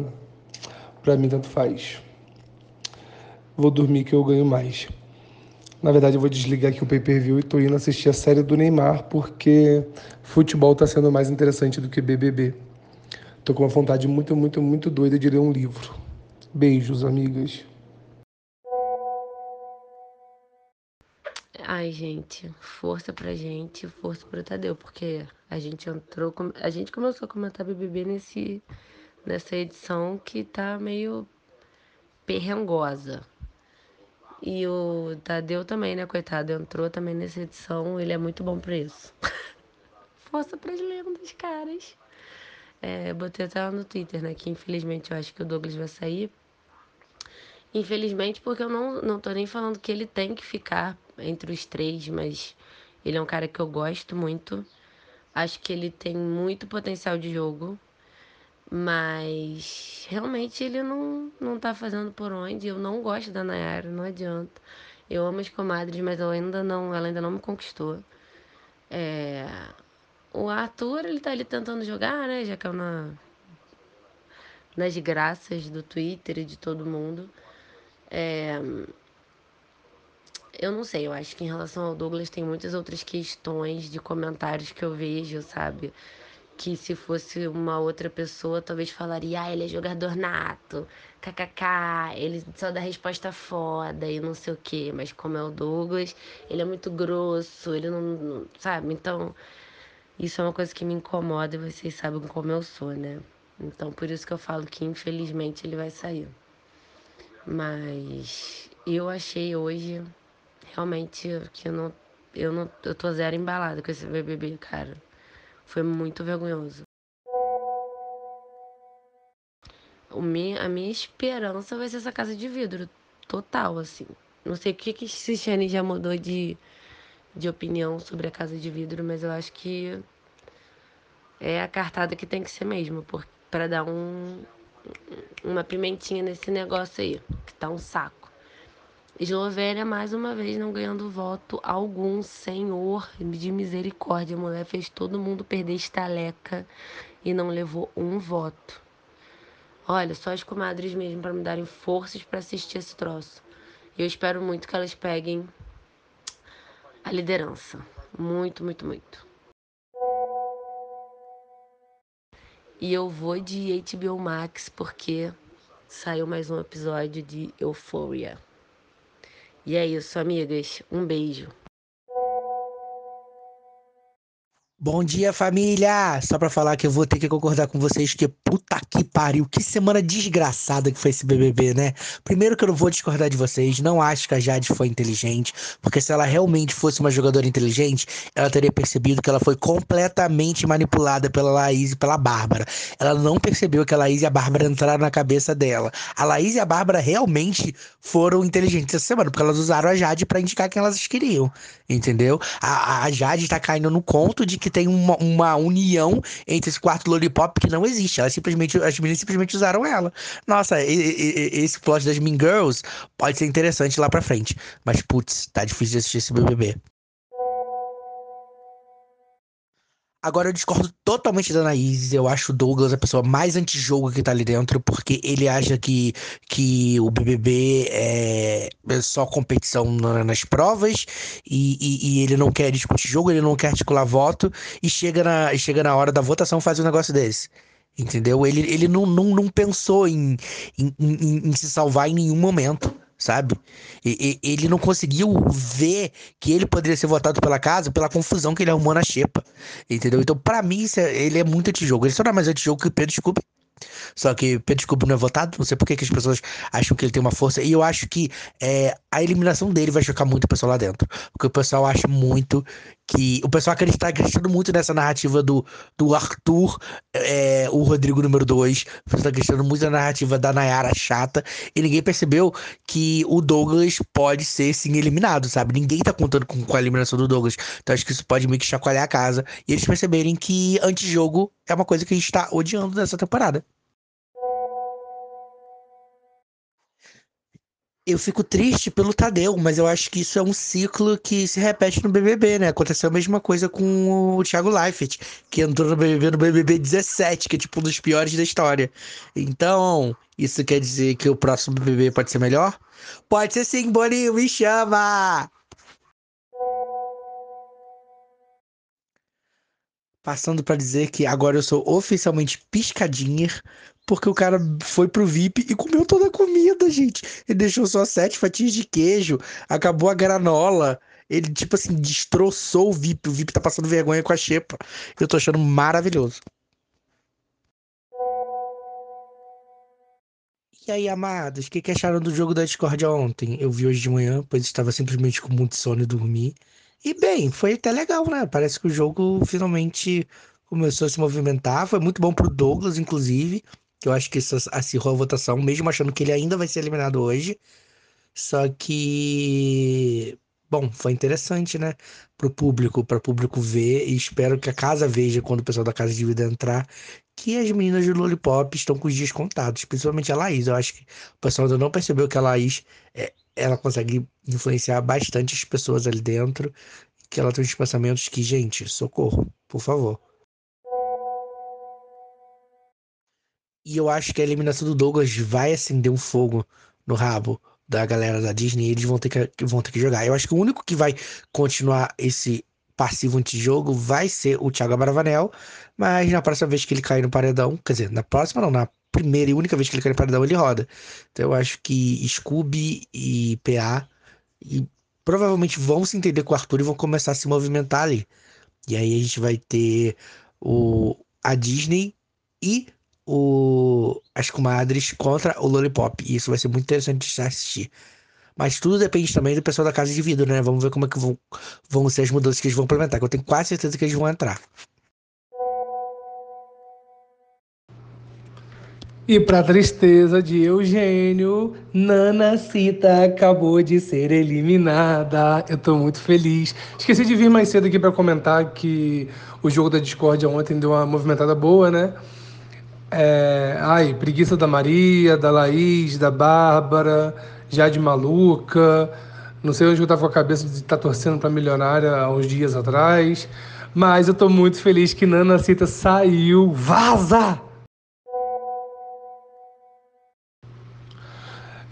pra mim tanto faz. Vou dormir que eu ganho mais. Na verdade, eu vou desligar aqui o pay-per-view e tô indo assistir a série do Neymar, porque futebol tá sendo mais interessante do que BBB. Tô com uma vontade muito, muito, muito doida de ler um livro. Beijos, amigas. Ai, gente, força pra gente, força pro Tadeu, porque a gente entrou, a gente começou a comentar BBB nesse, nessa edição que tá meio perrengosa. E o Tadeu também, né, coitado, entrou também nessa edição, ele é muito bom pra isso. *laughs* força pras lendas, caras. É, botei até lá no Twitter, né, que infelizmente eu acho que o Douglas vai sair. Infelizmente, porque eu não, não tô nem falando que ele tem que ficar entre os três, mas ele é um cara que eu gosto muito. Acho que ele tem muito potencial de jogo, mas realmente ele não, não tá fazendo por onde. Eu não gosto da Nayara, não adianta. Eu amo as comadres, mas eu ainda não, ela ainda não me conquistou. É, o Arthur, ele tá ali tentando jogar, né? Já caiu na, nas graças do Twitter e de todo mundo. É, eu não sei, eu acho que em relação ao Douglas tem muitas outras questões de comentários que eu vejo, sabe? Que se fosse uma outra pessoa, talvez falaria, ah, ele é jogador nato, kkk, ele só dá resposta foda e não sei o quê. Mas como é o Douglas, ele é muito grosso, ele não, não sabe? Então, isso é uma coisa que me incomoda e vocês sabem como eu sou, né? Então, por isso que eu falo que infelizmente ele vai sair. Mas eu achei hoje realmente que eu não, eu não, eu tô zero embalada com esse BBB, cara. Foi muito vergonhoso. O minha, a minha esperança vai ser essa casa de vidro, total, assim. Não sei o que que Cristiane já mudou de, de opinião sobre a casa de vidro, mas eu acho que é a cartada que tem que ser mesmo, para dar um, uma pimentinha nesse negócio aí, que tá um saco. Eslovênia, mais uma vez, não ganhando voto algum, senhor de misericórdia. A mulher fez todo mundo perder estaleca e não levou um voto. Olha, só as comadres mesmo para me darem forças para assistir esse troço. Eu espero muito que elas peguem a liderança. Muito, muito, muito. E eu vou de HBO Max porque saiu mais um episódio de Euphoria. E é isso, amigas. Um beijo. Bom dia, família! Só pra falar que eu vou ter que concordar com vocês que puta que pariu, que semana desgraçada que foi esse BBB, né? Primeiro que eu não vou discordar de vocês, não acho que a Jade foi inteligente, porque se ela realmente fosse uma jogadora inteligente, ela teria percebido que ela foi completamente manipulada pela Laís e pela Bárbara. Ela não percebeu que a Laís e a Bárbara entraram na cabeça dela. A Laís e a Bárbara realmente foram inteligentes essa semana, porque elas usaram a Jade para indicar quem elas queriam, entendeu? A, a Jade tá caindo no conto de que tem uma, uma união entre esse quarto lollipop que não existe. Ela simplesmente, as meninas simplesmente usaram ela. Nossa, e, e, esse plot das Mean Girls pode ser interessante lá pra frente. Mas, putz, tá difícil de assistir esse BBB. Agora eu discordo totalmente da Anaís. Eu acho o Douglas a pessoa mais antijogo que tá ali dentro, porque ele acha que, que o BBB é, só competição nas provas e, e, e, ele não quer discutir jogo, ele não quer articular voto e chega na, chega na hora da votação faz um negócio desse. Entendeu? Ele, ele não, não, não pensou em, em, em, em se salvar em nenhum momento sabe? E, e, ele não conseguiu ver que ele poderia ser votado pela casa pela confusão que ele arrumou na xepa, entendeu? Então, para mim, é, ele é muito antijogo. Ele só não é mais antijogo que Pedro Scooby. Só que Pedro Scooby não é votado, não sei por que, que as pessoas acham que ele tem uma força. E eu acho que é, a eliminação dele vai chocar muito o pessoal lá dentro. Porque o pessoal acha muito que. O pessoal acredita, acreditando muito nessa narrativa do, do Arthur, é, o Rodrigo número 2. O pessoal tá acreditando muito na narrativa da Nayara chata. E ninguém percebeu que o Douglas pode ser sim eliminado, sabe? Ninguém tá contando com, com a eliminação do Douglas. Então acho que isso pode meio que chacoalhar a casa. E eles perceberem que antijogo é uma coisa que a gente tá odiando nessa temporada. Eu fico triste pelo Tadeu, mas eu acho que isso é um ciclo que se repete no BBB, né? Aconteceu a mesma coisa com o Thiago Leifert, que entrou no BBB no BBB 17, que é tipo um dos piores da história. Então, isso quer dizer que o próximo BBB pode ser melhor? Pode ser sim, Boninho, me chama! Passando para dizer que agora eu sou oficialmente piscadinha, porque o cara foi pro VIP e comeu toda a comida, gente. Ele deixou só sete fatias de queijo, acabou a granola. Ele, tipo assim, destroçou o VIP. O VIP tá passando vergonha com a xepa. Eu tô achando maravilhoso. E aí, amados, o que, que acharam do jogo da Discord ontem? Eu vi hoje de manhã, pois estava simplesmente com muito sono e dormi. E bem, foi até legal, né? Parece que o jogo finalmente começou a se movimentar. Foi muito bom pro Douglas, inclusive que eu acho que isso acirrou a votação, mesmo achando que ele ainda vai ser eliminado hoje. Só que, bom, foi interessante, né? Pro público, para o público ver, e espero que a casa veja quando o pessoal da casa de vida entrar, que as meninas do Lollipop estão com os dias contados, principalmente a Laís. Eu acho que o pessoal ainda não percebeu que a Laís, é, ela consegue influenciar bastante as pessoas ali dentro, que ela tem uns pensamentos que, gente, socorro, por favor. E eu acho que a eliminação do Douglas vai acender um fogo no rabo da galera da Disney. eles vão ter que, vão ter que jogar. Eu acho que o único que vai continuar esse passivo antijogo vai ser o Thiago Abravanel. Mas na próxima vez que ele cair no paredão, quer dizer, na próxima não, na primeira e única vez que ele cair no paredão, ele roda. Então eu acho que Scooby e PA e provavelmente vão se entender com o Arthur e vão começar a se movimentar ali. E aí a gente vai ter o, a Disney e o, as comadres contra o Lollipop. E isso vai ser muito interessante de assistir. Mas tudo depende também do pessoal da casa de vidro, né? Vamos ver como é que vão, vão ser as mudanças que eles vão implementar. Que eu tenho quase certeza que eles vão entrar. E para tristeza de Eugênio, Nana Cita acabou de ser eliminada. Eu tô muito feliz. Esqueci de vir mais cedo aqui para comentar que o jogo da Discord ontem deu uma movimentada boa, né? É, ai, preguiça da Maria, da Laís, da Bárbara, Jade Maluca. Não sei onde eu estava com a cabeça de estar tá torcendo para milionária há uns dias atrás. Mas eu estou muito feliz que Nana Cita saiu. Vaza!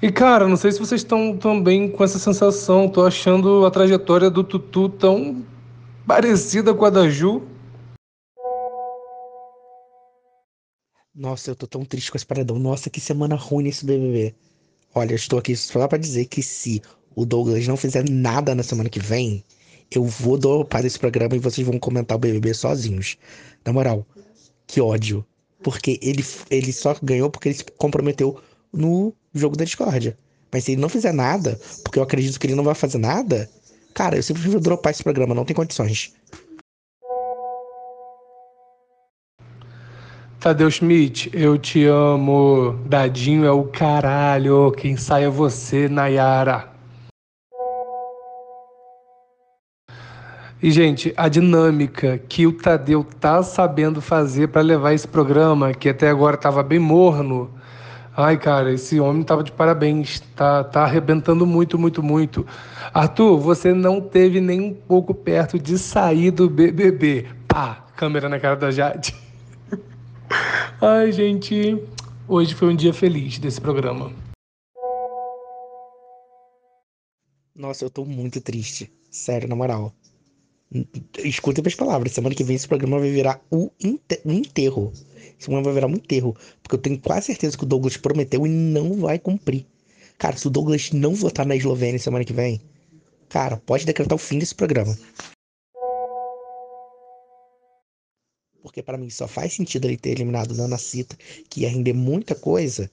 E cara, não sei se vocês estão também com essa sensação. Tô achando a trajetória do Tutu tão parecida com a da Ju. Nossa, eu tô tão triste com esse paredão. Nossa, que semana ruim nesse BBB. Olha, eu estou aqui só pra dizer que se o Douglas não fizer nada na semana que vem, eu vou dropar esse programa e vocês vão comentar o BBB sozinhos. Na moral, que ódio. Porque ele, ele só ganhou porque ele se comprometeu no jogo da discórdia. Mas se ele não fizer nada, porque eu acredito que ele não vai fazer nada, cara, eu simplesmente vou dropar esse programa, não tem condições. Tadeu Schmidt, eu te amo. Dadinho é o caralho. Quem sai é você, Nayara. E, gente, a dinâmica que o Tadeu tá sabendo fazer para levar esse programa, que até agora tava bem morno. Ai, cara, esse homem tava de parabéns. Tá, tá arrebentando muito, muito, muito. Arthur, você não teve nem um pouco perto de sair do BBB. Pá, câmera na cara da Jade. *laughs* Ai, gente, hoje foi um dia feliz desse programa. Nossa, eu tô muito triste. Sério, na moral. Escutem minhas palavras. Semana que vem esse programa vai virar um, enterro. Esse programa vai virar um enterro. Porque eu tenho quase certeza que o Douglas prometeu e não vai cumprir. Cara, se o Douglas não votar na Eslovênia semana que vem, cara, pode decretar o fim desse programa. Porque para mim só faz sentido ele ter eliminado Nana Cita, que ia render muita coisa,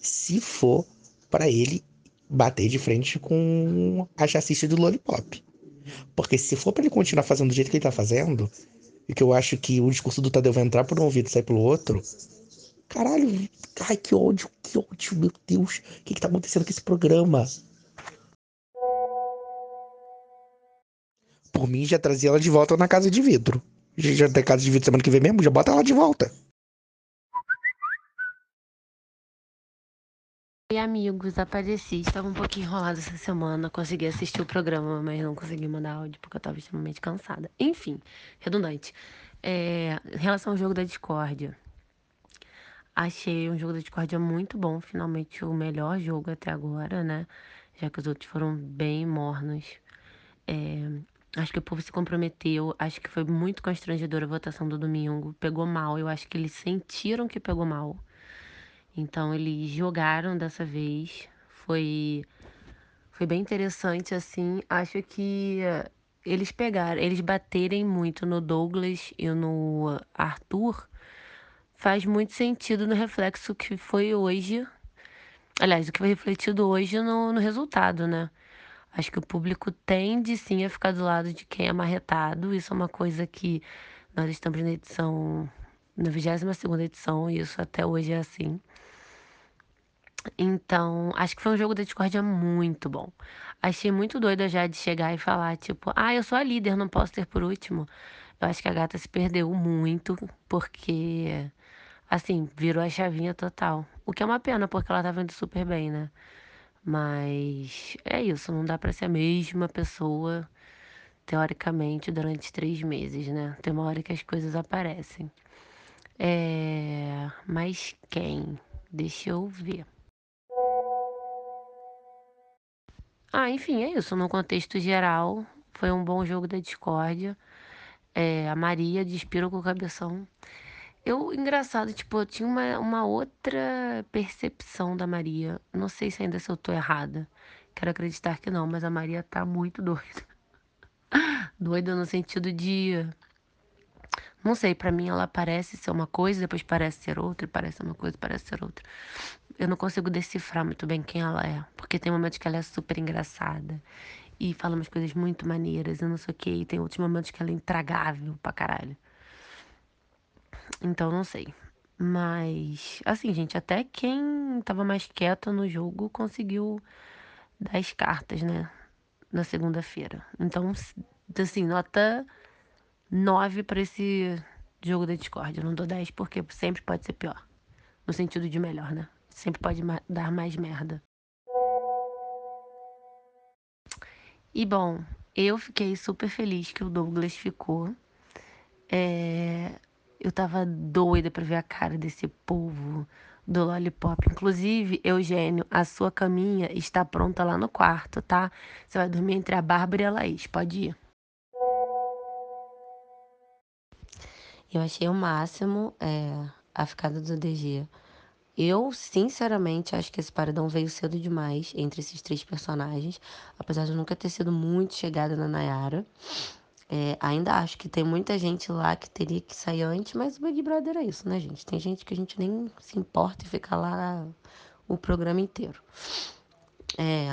se for para ele bater de frente com a chassi do Lollipop. Porque se for para ele continuar fazendo do jeito que ele tá fazendo, e que eu acho que o discurso do Tadeu vai entrar por um ouvido e sair pelo outro, caralho, ai que ódio, que ódio, meu Deus, o que que tá acontecendo com esse programa? Por mim, já trazia ela de volta na casa de vidro. Já, tem casa de vidro semana que vem mesmo, já bota ela de volta. Oi, amigos, apareci. Estava um pouquinho enrolada essa semana. Consegui assistir o programa, mas não consegui mandar áudio porque eu estava extremamente cansada. Enfim, redundante. É, em relação ao jogo da discórdia, achei um jogo da discórdia muito bom. Finalmente, o melhor jogo até agora, né? Já que os outros foram bem mornos. É, acho que o povo se comprometeu. Acho que foi muito constrangedora a votação do domingo. Pegou mal. Eu acho que eles sentiram que pegou mal. Então eles jogaram dessa vez. Foi foi bem interessante assim. Acho que eles pegaram, eles baterem muito no Douglas e no Arthur faz muito sentido no reflexo que foi hoje. Aliás, o que foi refletido hoje no, no resultado, né? Acho que o público tende sim a ficar do lado de quem é marretado. Isso é uma coisa que nós estamos na edição, na 22 segunda edição, e isso até hoje é assim. Então, acho que foi um jogo da discórdia muito bom. Achei muito doida já de chegar e falar, tipo, ah, eu sou a líder, não posso ter por último. Eu acho que a gata se perdeu muito, porque, assim, virou a chavinha total. O que é uma pena, porque ela tava indo super bem, né? Mas é isso, não dá pra ser a mesma pessoa, teoricamente, durante três meses, né? Tem uma hora que as coisas aparecem. É... Mas quem? Deixa eu ver. Ah, enfim, é isso. No contexto geral, foi um bom jogo da discórdia. É, a Maria despirou com o cabeção. Eu, engraçado, tipo, eu tinha uma, uma outra percepção da Maria. Não sei se ainda se eu tô errada. Quero acreditar que não, mas a Maria tá muito *laughs* doida. doida no sentido de. Não sei, para mim ela parece ser uma coisa, depois parece ser outra, parece uma coisa, parece ser outra eu não consigo decifrar muito bem quem ela é. Porque tem momentos que ela é super engraçada e fala umas coisas muito maneiras e não sei o que. E tem outros momentos que ela é intragável pra caralho. Então não sei. Mas, assim, gente, até quem tava mais quieto no jogo conseguiu dar as cartas, né? Na segunda-feira. Então, assim, nota 9 para esse jogo da Discord. Eu não dou 10 porque sempre pode ser pior. No sentido de melhor, né? Sempre pode dar mais merda. E bom, eu fiquei super feliz que o Douglas ficou. É... Eu tava doida pra ver a cara desse povo do Lollipop. Inclusive, Eugênio, a sua caminha está pronta lá no quarto, tá? Você vai dormir entre a Bárbara e a Laís. Pode ir. Eu achei o máximo é, a ficada do DG. Eu, sinceramente, acho que esse paredão veio cedo demais entre esses três personagens. Apesar de eu nunca ter sido muito chegada na Nayara. É, ainda acho que tem muita gente lá que teria que sair antes, mas o Big Brother é isso, né, gente? Tem gente que a gente nem se importa e fica lá o programa inteiro. É,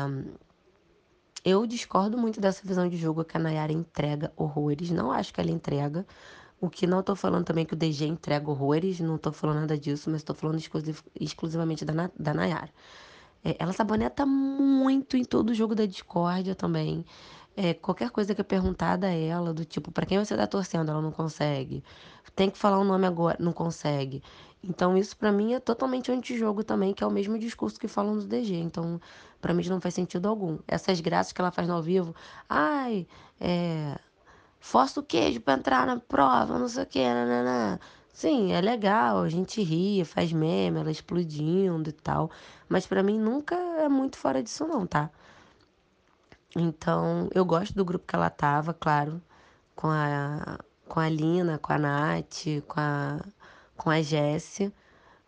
eu discordo muito dessa visão de jogo que a Nayara entrega horrores. Não acho que ela entrega. O que não tô falando também que o DG entrega horrores, não tô falando nada disso, mas tô falando exclusiv exclusivamente da, da Nayara. É, ela saboneta muito em todo o jogo da discórdia também. É, qualquer coisa que é perguntada a ela, do tipo, para quem você tá torcendo, ela não consegue. Tem que falar o um nome agora, não consegue. Então, isso para mim é totalmente antijogo também, que é o mesmo discurso que falam do DG. Então, para mim não faz sentido algum. Essas graças que ela faz no ao vivo, ai, é, força o queijo para entrar na prova, não sei o que, nananã. Sim, é legal, a gente ri, faz meme, ela explodindo e tal. Mas para mim nunca é muito fora disso não, tá? Então, eu gosto do grupo que ela tava, claro, com a, com a Lina, com a Nath, com a, com a Jessie.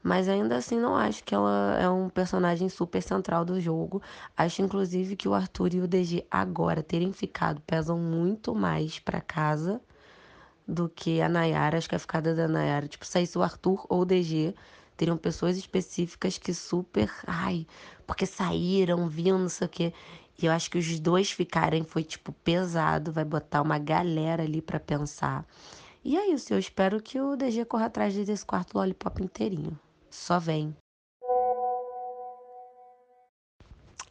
Mas ainda assim não acho que ela é um personagem super central do jogo. Acho inclusive que o Arthur e o DG agora terem ficado pesam muito mais para casa do que a Nayara. Acho que a ficada da Nayara, tipo, saísse o Arthur ou o DG, teriam pessoas específicas que super, ai, porque saíram, viam, não sei o quê. E eu acho que os dois ficarem foi, tipo, pesado, vai botar uma galera ali para pensar. E é isso, eu espero que o DG corra atrás desse quarto lollipop inteirinho. Só vem.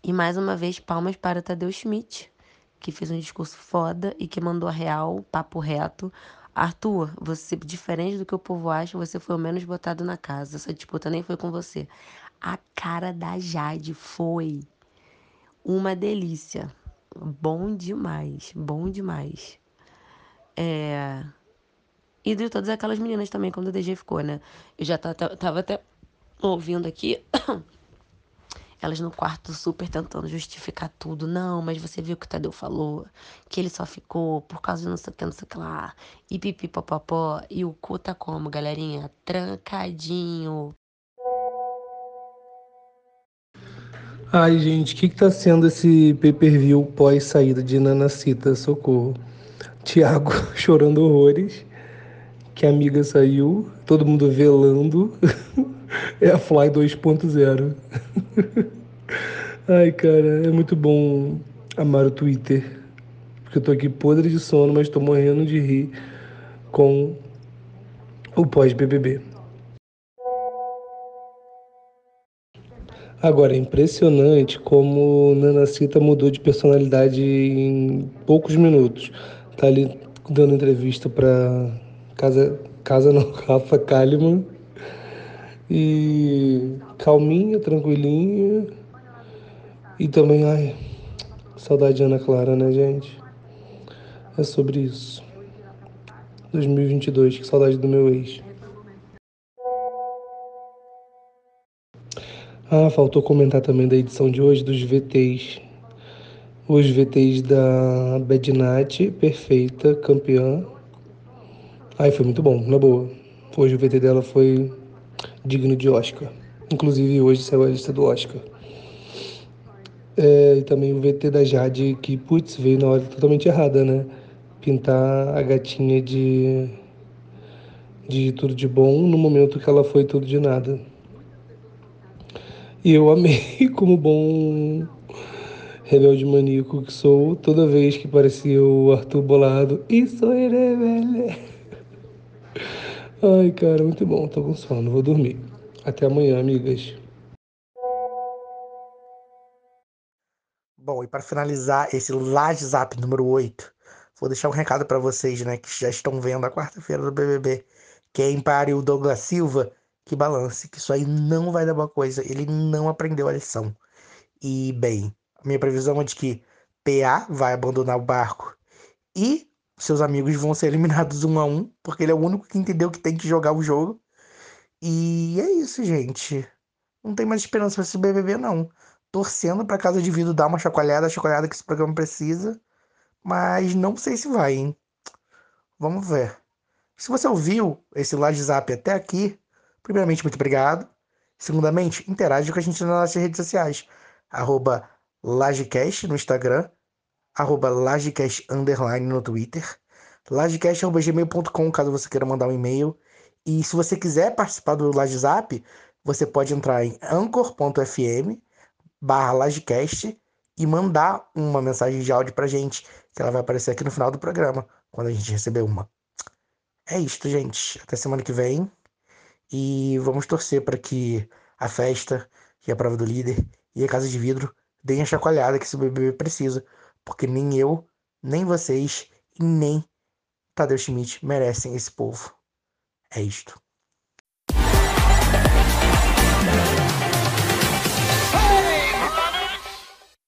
E mais uma vez, palmas para Tadeu Schmidt, que fez um discurso foda e que mandou a real, papo reto. Arthur, você, diferente do que o povo acha, você foi o menos botado na casa. Essa disputa nem foi com você. A cara da Jade foi uma delícia. Bom demais, bom demais. É... E de todas aquelas meninas também, quando o DG ficou, né? Eu já tava até ouvindo aqui *coughs* elas no quarto super tentando justificar tudo. Não, mas você viu o que o Tadeu falou? Que ele só ficou por causa de não sei o que, não sei o que lá. E pipi popopó. E o cu tá como, galerinha? Trancadinho. Ai, gente, o que, que tá sendo esse pay-per-view pós-saída de Nanacita? Socorro. Tiago *laughs* chorando horrores. Que a amiga saiu. Todo mundo velando. *laughs* é a Fly 2.0. *laughs* Ai, cara, é muito bom amar o Twitter. Porque eu tô aqui podre de sono, mas tô morrendo de rir com o pós-BBB. Agora, é impressionante como Nanacita mudou de personalidade em poucos minutos. Tá ali dando entrevista para Casa, Casa não, *laughs* Rafa Kalimann e calminha, tranquilinha. E também, ai, saudade de Ana Clara, né, gente? É sobre isso. 2022, que saudade do meu ex. Ah, faltou comentar também da edição de hoje dos VTs. Os VTs da Bednat, perfeita, campeã. Ai, foi muito bom, na boa. Hoje o VT dela foi digno de Oscar. Inclusive hoje saiu a lista do Oscar. É, e também o VT da Jade, que, putz, veio na hora totalmente errada, né? Pintar a gatinha de, de tudo de bom no momento que ela foi tudo de nada. E eu amei *laughs* como bom rebelde maníaco que sou, toda vez que parecia o Arthur Bolado. Isso é rebelde. Ai, cara, muito bom. Tô com sono, vou dormir. Até amanhã, amigas. Bom, e para finalizar esse Laje Zap número 8, vou deixar um recado para vocês, né, que já estão vendo a quarta-feira do BBB. Quem pare o Douglas Silva, que balance, que isso aí não vai dar boa coisa. Ele não aprendeu a lição. E, bem, a minha previsão é de que PA vai abandonar o barco e seus amigos vão ser eliminados um a um, porque ele é o único que entendeu que tem que jogar o jogo. E é isso, gente. Não tem mais esperança pra esse BBB, não. Torcendo pra Casa de Vidro dar uma chacoalhada, a chacoalhada que esse programa precisa. Mas não sei se vai, hein? Vamos ver. Se você ouviu esse Laje Zap até aqui, primeiramente, muito obrigado. Segundamente, interage com a gente nas nossas redes sociais. Arroba Lagecast no Instagram arroba Lagecast underline no Twitter, lagecast.gmail.com caso você queira mandar um e-mail. E se você quiser participar do LageZap, você pode entrar em anchor.fm barra e mandar uma mensagem de áudio pra gente, que ela vai aparecer aqui no final do programa, quando a gente receber uma. É isto, gente. Até semana que vem. E vamos torcer para que a festa e a prova do líder e a casa de vidro deem a chacoalhada que esse bebê precisa porque nem eu, nem vocês e nem Tadeu Schmidt merecem esse povo. É isto.